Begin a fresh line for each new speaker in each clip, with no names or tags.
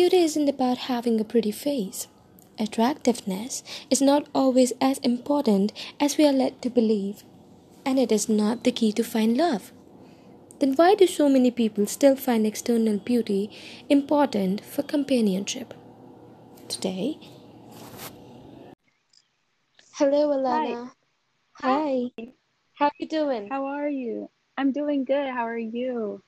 beauty isn't about having a pretty face. Attractiveness is not always as important as we are led to believe, and it is not the key to find love. Then why do so many people still find external beauty important for companionship? Today, Hello, Alana. Hi.
Hi.
How are you doing?
How are you? I'm doing good. How are you?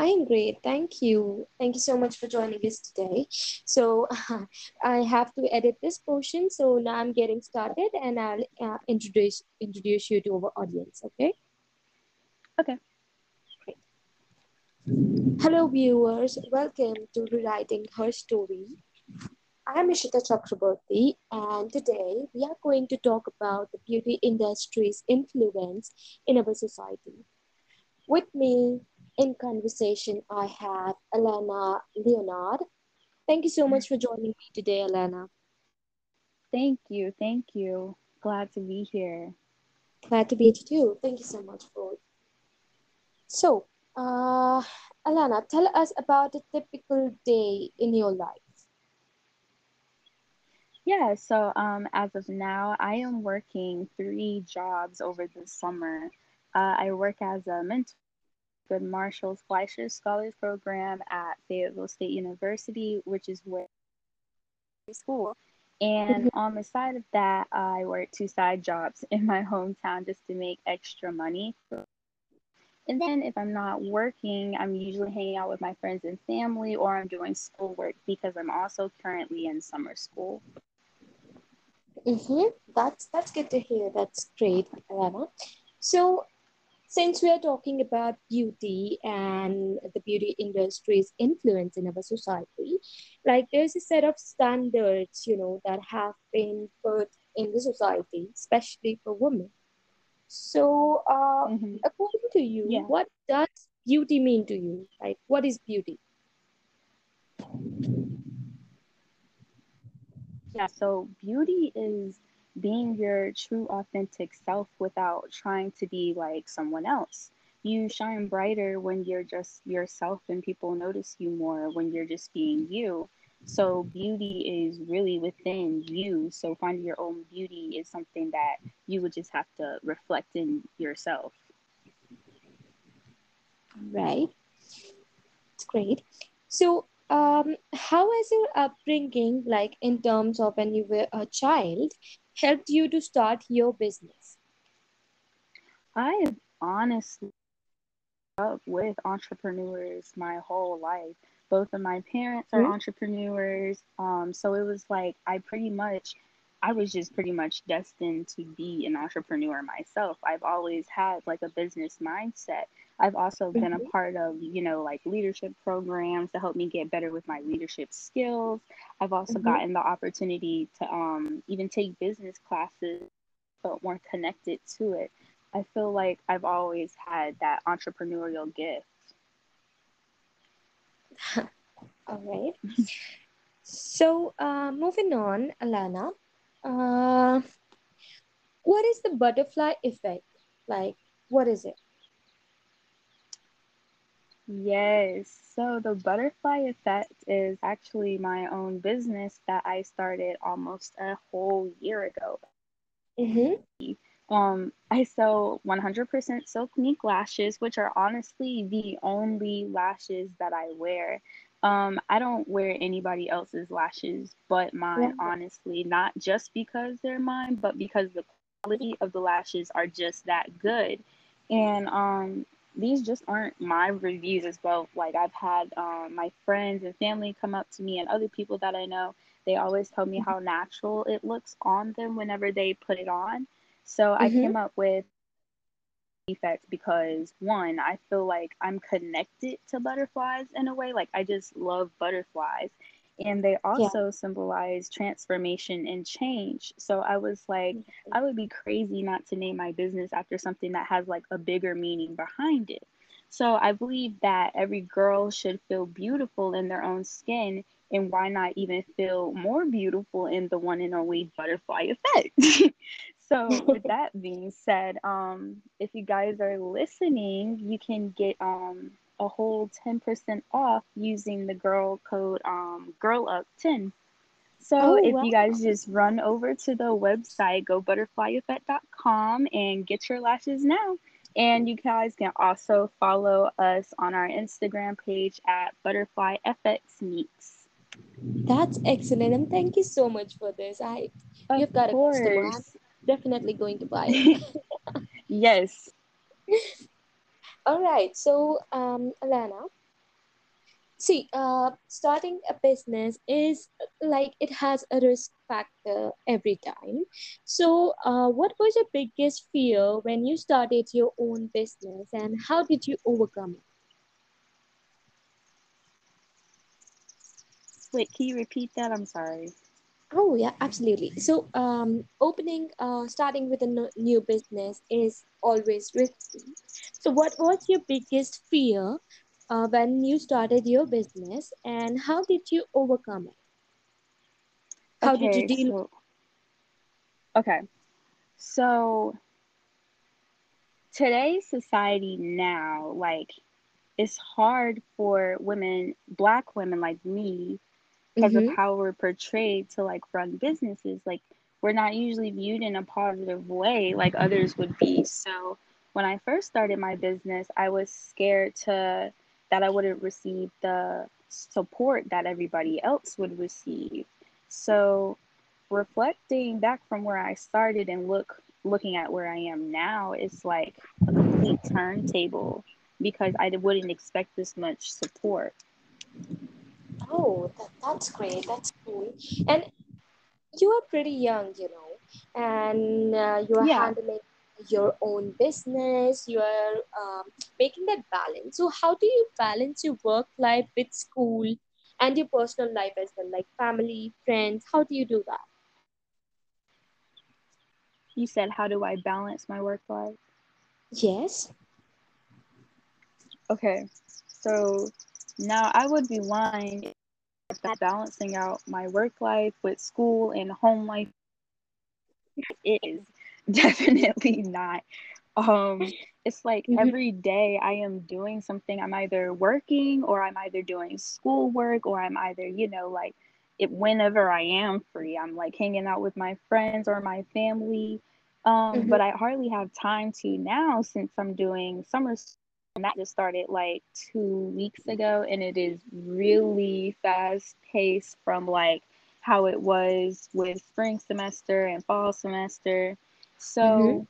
I am great. Thank you. Thank you so much for joining us today. So, I have to edit this portion. So now I'm getting started, and I'll uh, introduce introduce you to our audience. Okay.
Okay. Great.
Hello, viewers. Welcome to Rewriting Her Story. I'm Ishita Chakraborty, and today we are going to talk about the beauty industry's influence in our society. With me in conversation, I have Alana Leonard. Thank you so much for joining me today, Alana.
Thank you. Thank you. Glad to be here.
Glad to be here too. Thank you so much for. So, uh, Alana, tell us about a typical day in your life.
Yeah, so um, as of now, I am working three jobs over the summer. Uh, I work as a mentor the Marshall Fleischer Scholars Program at Fayetteville State University, which is where school. And
Mhm.
on the side of that, I work two side jobs in my hometown just to make extra money. And then if I'm not working, I'm usually hanging out with my friends and family, or I'm doing schoolwork because I'm also currently in summer school.
Mm-hmm. That's that's good to hear. That's great, Alana. So, since we are talking about beauty and the beauty industry's influence in our society, like there's a set of standards, you know, that have been put in the society, especially for women. So, uh,
hmm
according to you,
Yeah.
what does beauty mean to you? Like, what is beauty?
Yeah, so beauty is being your true authentic self without trying to be like someone else. You shine brighter when you're just yourself and people notice you more when you're just being you. So beauty is really within you. So finding your own beauty is something that you would just have to reflect in yourself.
Right. It's great. So, um, how was your upbringing, like in terms of when you were a child, helped you to start your business?
I've honestly up with entrepreneurs my whole life. Both of my parents are
Mhm.
entrepreneurs. Um, so it was like I pretty much, I was just pretty much destined to be an entrepreneur myself. I've always had like a business mindset. I've also been a
Mhm.
part of, you know, like leadership programs to help me get better with my leadership skills. I've also
Mhm.
gotten the opportunity to um, even take business classes felt more connected to it. I feel like I've always had that entrepreneurial gift.
All right. So, uh, moving on, Alana, uh, what is the butterfly effect? Like, what is it?
Yes. So the butterfly effect is actually my own business that I started almost a whole year ago.
Mm-hmm.
Um, I sell 100% silk mink lashes, which are honestly the only lashes that I wear. Um, I don't wear anybody else's lashes but mine,
Right.
honestly, not just because they're mine, but because the quality of the lashes are just that good. And um, these just aren't my reviews as well. Like I've had um, my friends and family come up to me and other people that I know. They always tell me how natural it looks on them whenever they put it on. So I
Mm-hmm.
came up with defects because one, I feel like I'm connected to butterflies in a way. Like I just love butterflies. And they
Yeah.
also symbolize transformation and change. So I was like, mm-hmm. I would be crazy not to name my business after something that has like a bigger meaning behind it. So I believe that every girl should feel beautiful in their own skin. And why not even feel more beautiful in the one and only butterfly effect? So, with that being said, um, if you guys are listening, you can get um a whole 10% off using the girl code um, girl up 10 so
Oh,
if
wow.
you guys just run over to the website go butterflyeffect.com and get your lashes now and you guys can also follow us on our instagram page at butterfly fx meets
That's excellent. And thank you so much for this. I
of
you've got a
course
definitely going to buy it.
yes
All right. So, um, Alana, see, uh, starting a business is like it has a risk factor every time. So, uh, what was your biggest fear when you started your own business, and how did you overcome it?
wait can you repeat that i'm sorry
Oh, yeah, absolutely. So, um, opening, uh, starting with a no- new business is always risky. So, what was your biggest fear uh, when you started your business, and how did you overcome it? How did you
okay
deal?
so okay so today's society now like it's hard for women black women like me because of
Mm-hmm.
how we're portrayed to like run businesses like we're not usually viewed in a positive way like others would be. So when i first started my business i was scared to that i wouldn't receive the support that everybody else would receive. So reflecting back from where i started and look looking at where i am now it's like a complete turntable because i wouldn't expect this much support
Oh, that, that's great. That's cool. And you are pretty young, you know, and uh, you are
yeah
handling your own business. You are um, making that balance. So, how do you balance your work life with school and your personal life as well, like family, friends? How do you do that?
you said how do i balance my work life
Yes.
Okay, so now I would be lying balancing out my work life with school and home life is definitely not. Um, it's like
Mm-hmm.
every day I am doing something. I'm either working or I'm either doing schoolwork or I'm either, you know, like it whenever I am free, I'm like hanging out with my friends or my family. Um,
Mm-hmm.
but I hardly have time to now since I'm doing summer and that just started like two weeks ago and it is really fast paced from like how it was with spring semester and fall semester.
Mm-hmm.
so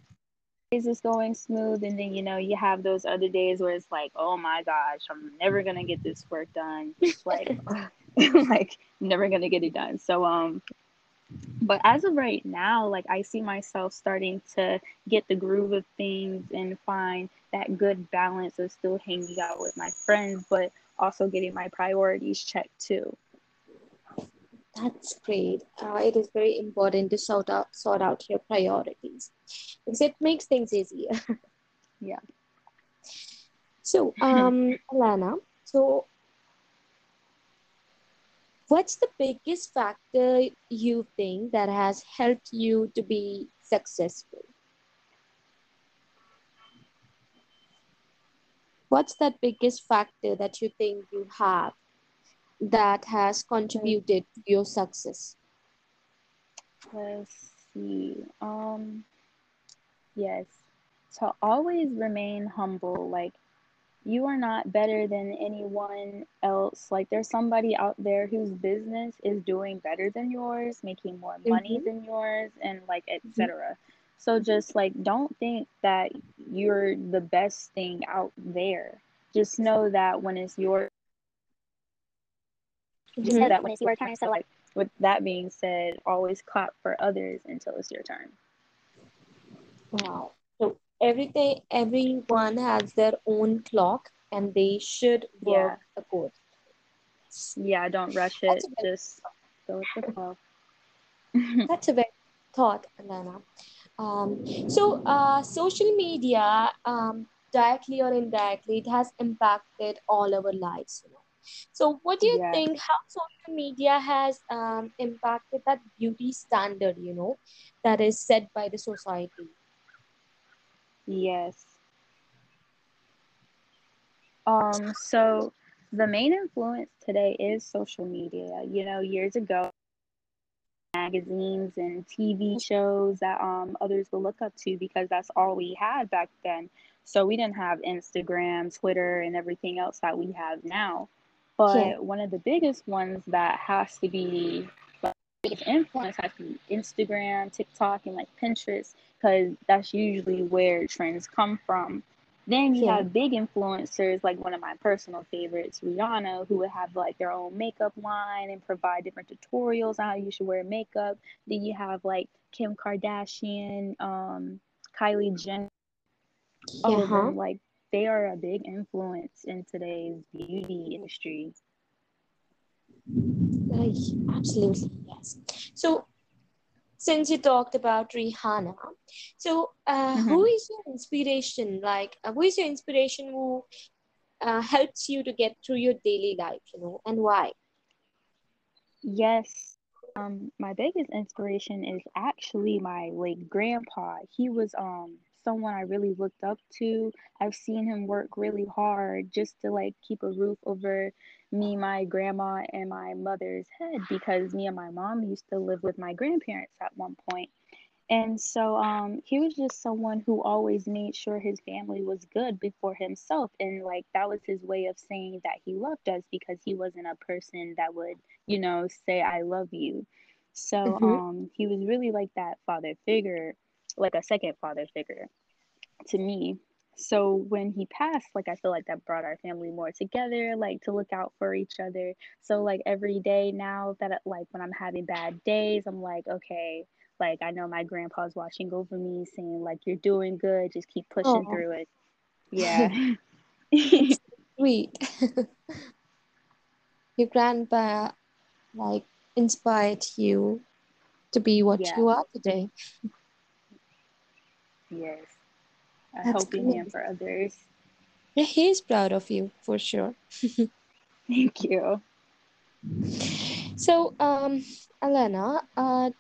days is going smooth and then you know you have those other days where it's like oh my gosh i'm never gonna get this work done. Like like never gonna get it done. So um but as of right now, like I see myself starting to get the groove of things and find that good balance of still hanging out with my friends, but also getting my priorities checked too.
That's great. Uh, it is very important to sort out sort out your priorities because it makes things easier.
Yeah.
So, um, Alana, so what's the biggest factor you think that has helped you to be successful? What's that biggest factor that you think you have that has contributed to your success?
let's see. Um, yes. To always remain humble. Like you are not better than anyone else. Like there's somebody out there whose business is doing better than yours, making more money
Mm-hmm,
than yours, and like
mm-hmm,
etc. So just like don't think that you're the best thing out there. Just know that when it's your just know that when it's your turn. So like with that being said, always clap for others until it's your turn.
Wow. So everything, everyone has their own clock and they should work
Yeah.
accordingly.
Yeah, don't rush it. Just go with the flow.
that's a very thought, Alana. Um, so, uh, social media, um, directly or indirectly, it has impacted all our lives. You know. So, what do you think? How social media has um, impacted that beauty standard? You know, that is set by the society.
Yes. Um, so the main influence today is social media. You know, years ago, magazines and TV shows that um others will look up to because that's all we had back then. So we didn't have Instagram, Twitter, and everything else that we have now.
Yeah.
But one of the biggest ones that has to be like, biggest influence has to be Instagram, TikTok, and like Pinterest because that's usually where trends come from. Then you
Yeah.
have big influencers like one of my personal favorites, Rihanna, who would have like their own makeup line and provide different tutorials on how you should wear makeup. Then you have like Kim Kardashian, um, Kylie Jenner, all
Yeah.
of
Huh?
them. Like they are a big influence in today's beauty industry.
Like, absolutely yes. So since you talked about Rihanna, so uh, who
hmm
is your inspiration? Like, uh, who is your inspiration who uh, helps you to get through your daily life? You know, and why?
Yes. Um, my biggest inspiration is actually my late grandpa. He was um someone I really looked up to. I've seen him work really hard just to like keep a roof over me, my grandma, and my mother's head because me and my mom used to live with my grandparents at one point. And so um, he was just someone who always made sure his family was good before himself. And like that was his way of saying that he loved us because he wasn't a person that would, you know, say, I love you. So
Mm-hmm.
um, he was really like that father figure, like a second father figure to me. So when he passed, like I feel like that brought our family more together, like to look out for each other. So like every day now that like when I'm having bad days, I'm like, okay, like I know my grandpa's watching over me, saying like you're doing good, just keep pushing
Oh,
through it. Yeah.
sweet. Your grandpa like inspired you to be what
yeah.
you are today.
Yes. A
That's
helping hand
great.
for others.
Yeah, he's proud of you for sure.
Thank you.
So, um, Alana, uh,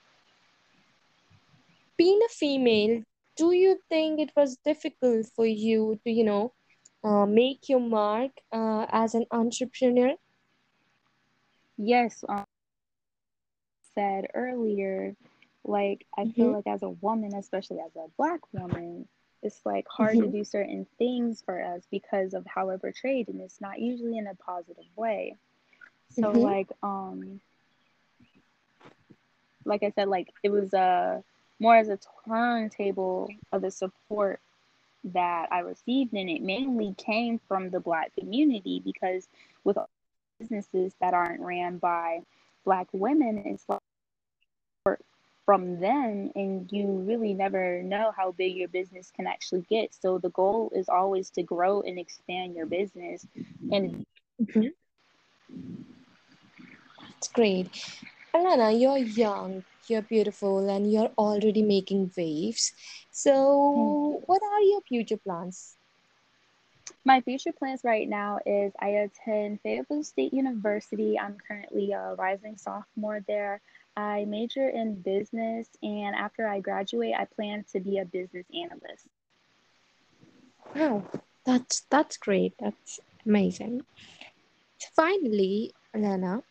being a female, do you think it was difficult for you to, you know, uh, make your mark uh, as an entrepreneur?
Yes, um, said earlier, like I feel
Mm-hmm,
like as a woman, especially as a black woman, it's like hard to
mm-hmm,
do certain things for us because of how we're portrayed and it's not usually in a positive way. So
mm-hmm,
like um like I said, like it was uh more as a turntable of the support that I received and it mainly came from the black community because with businesses that aren't ran by black women, it's like from them and you really never know how big your business can actually get so the goal is always to grow and expand your business and
mm-hmm. That's great. Alana, you're young, you're beautiful, and you're already making waves. So,
you
what are your future plans?
my future plans right now is i attend fayetteville state university i'm currently a rising sophomore there i major in business and after i graduate i plan to be a business analyst
Wow, that's that's great. That's amazing. Finally, Alana,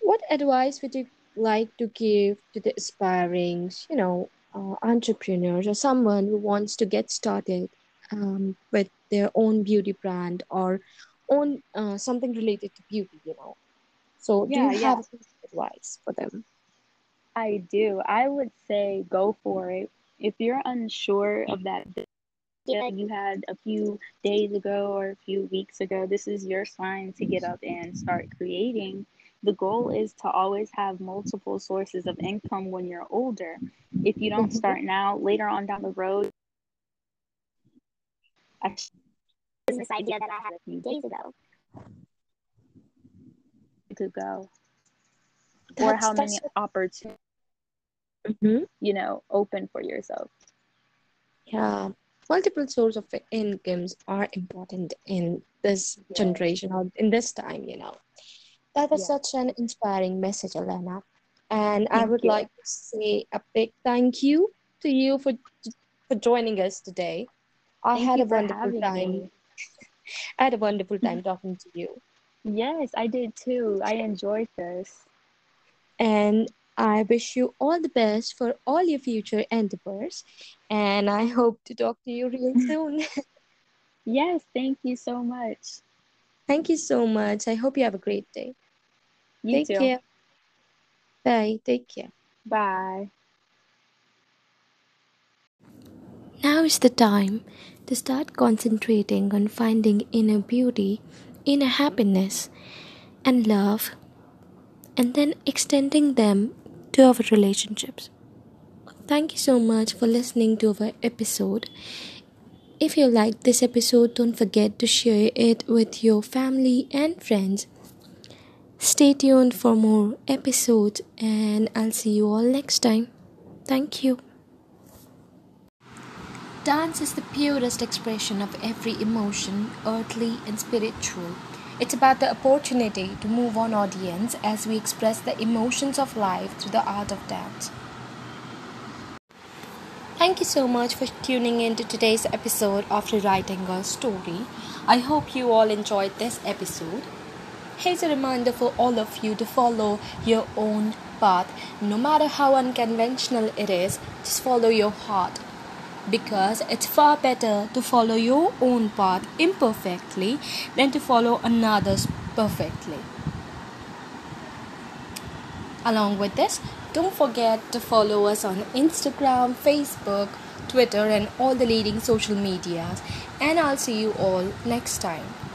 what advice would you like to give to the aspiring, you know, uh, entrepreneurs or someone who wants to get started um, with their own beauty brand or own uh, something related to beauty, you know? So, do you
yeah
have
yeah
a piece of advice for them?
I do i would say go for it if you're unsure of that that you had a few days ago or a few weeks ago, this is your sign to get up and start creating. The goal is to always have multiple sources of income when you're older. If you don't
Mhm.
start now, later on down the road, a business idea that I had a few days ago could go, or how many
that's.
opportunities
Mhm.
you know open for yourself.
Yeah, multiple source of incomes are important in this
Yes,
generation or in this time, you know. That was
yes.
such an inspiring message, Alana. And I would
you.
like to say a big thank you to you for for joining us today. I
Thank
had a wonderful time. I had a wonderful time talking to you.
Yes, I did too. I enjoyed this.
And I wish you all the best for all your future endeavors. And I hope to talk to you real soon.
yes, thank you so much.
Thank you so much. I hope you have a great day.
You
Take
too.
care. Bye. Take care.
Bye.
Now is the time to start concentrating on finding inner beauty, inner happiness, and love, and then extending them to our relationships. Thank you so much for listening to our episode. If you liked this episode, don't forget to share it with your family and friends. Stay tuned for more episodes, and I'll see you all next time. Thank you. Dance is the purest expression of every emotion, earthly and spiritual. It's about the opportunity to move on audience as we express the emotions of life through the art of dance. Thank you so much for tuning in to today's episode of Rewriting a Story. I hope you all enjoyed this episode. Here's a reminder for all of you to follow your own path. No matter how unconventional it is, just follow your heart because it's far better to follow your own path imperfectly than to follow another's perfectly. Along with this, don't forget to follow us on Instagram, Facebook, Twitter, and all the leading social medias. And I'll see you all next time.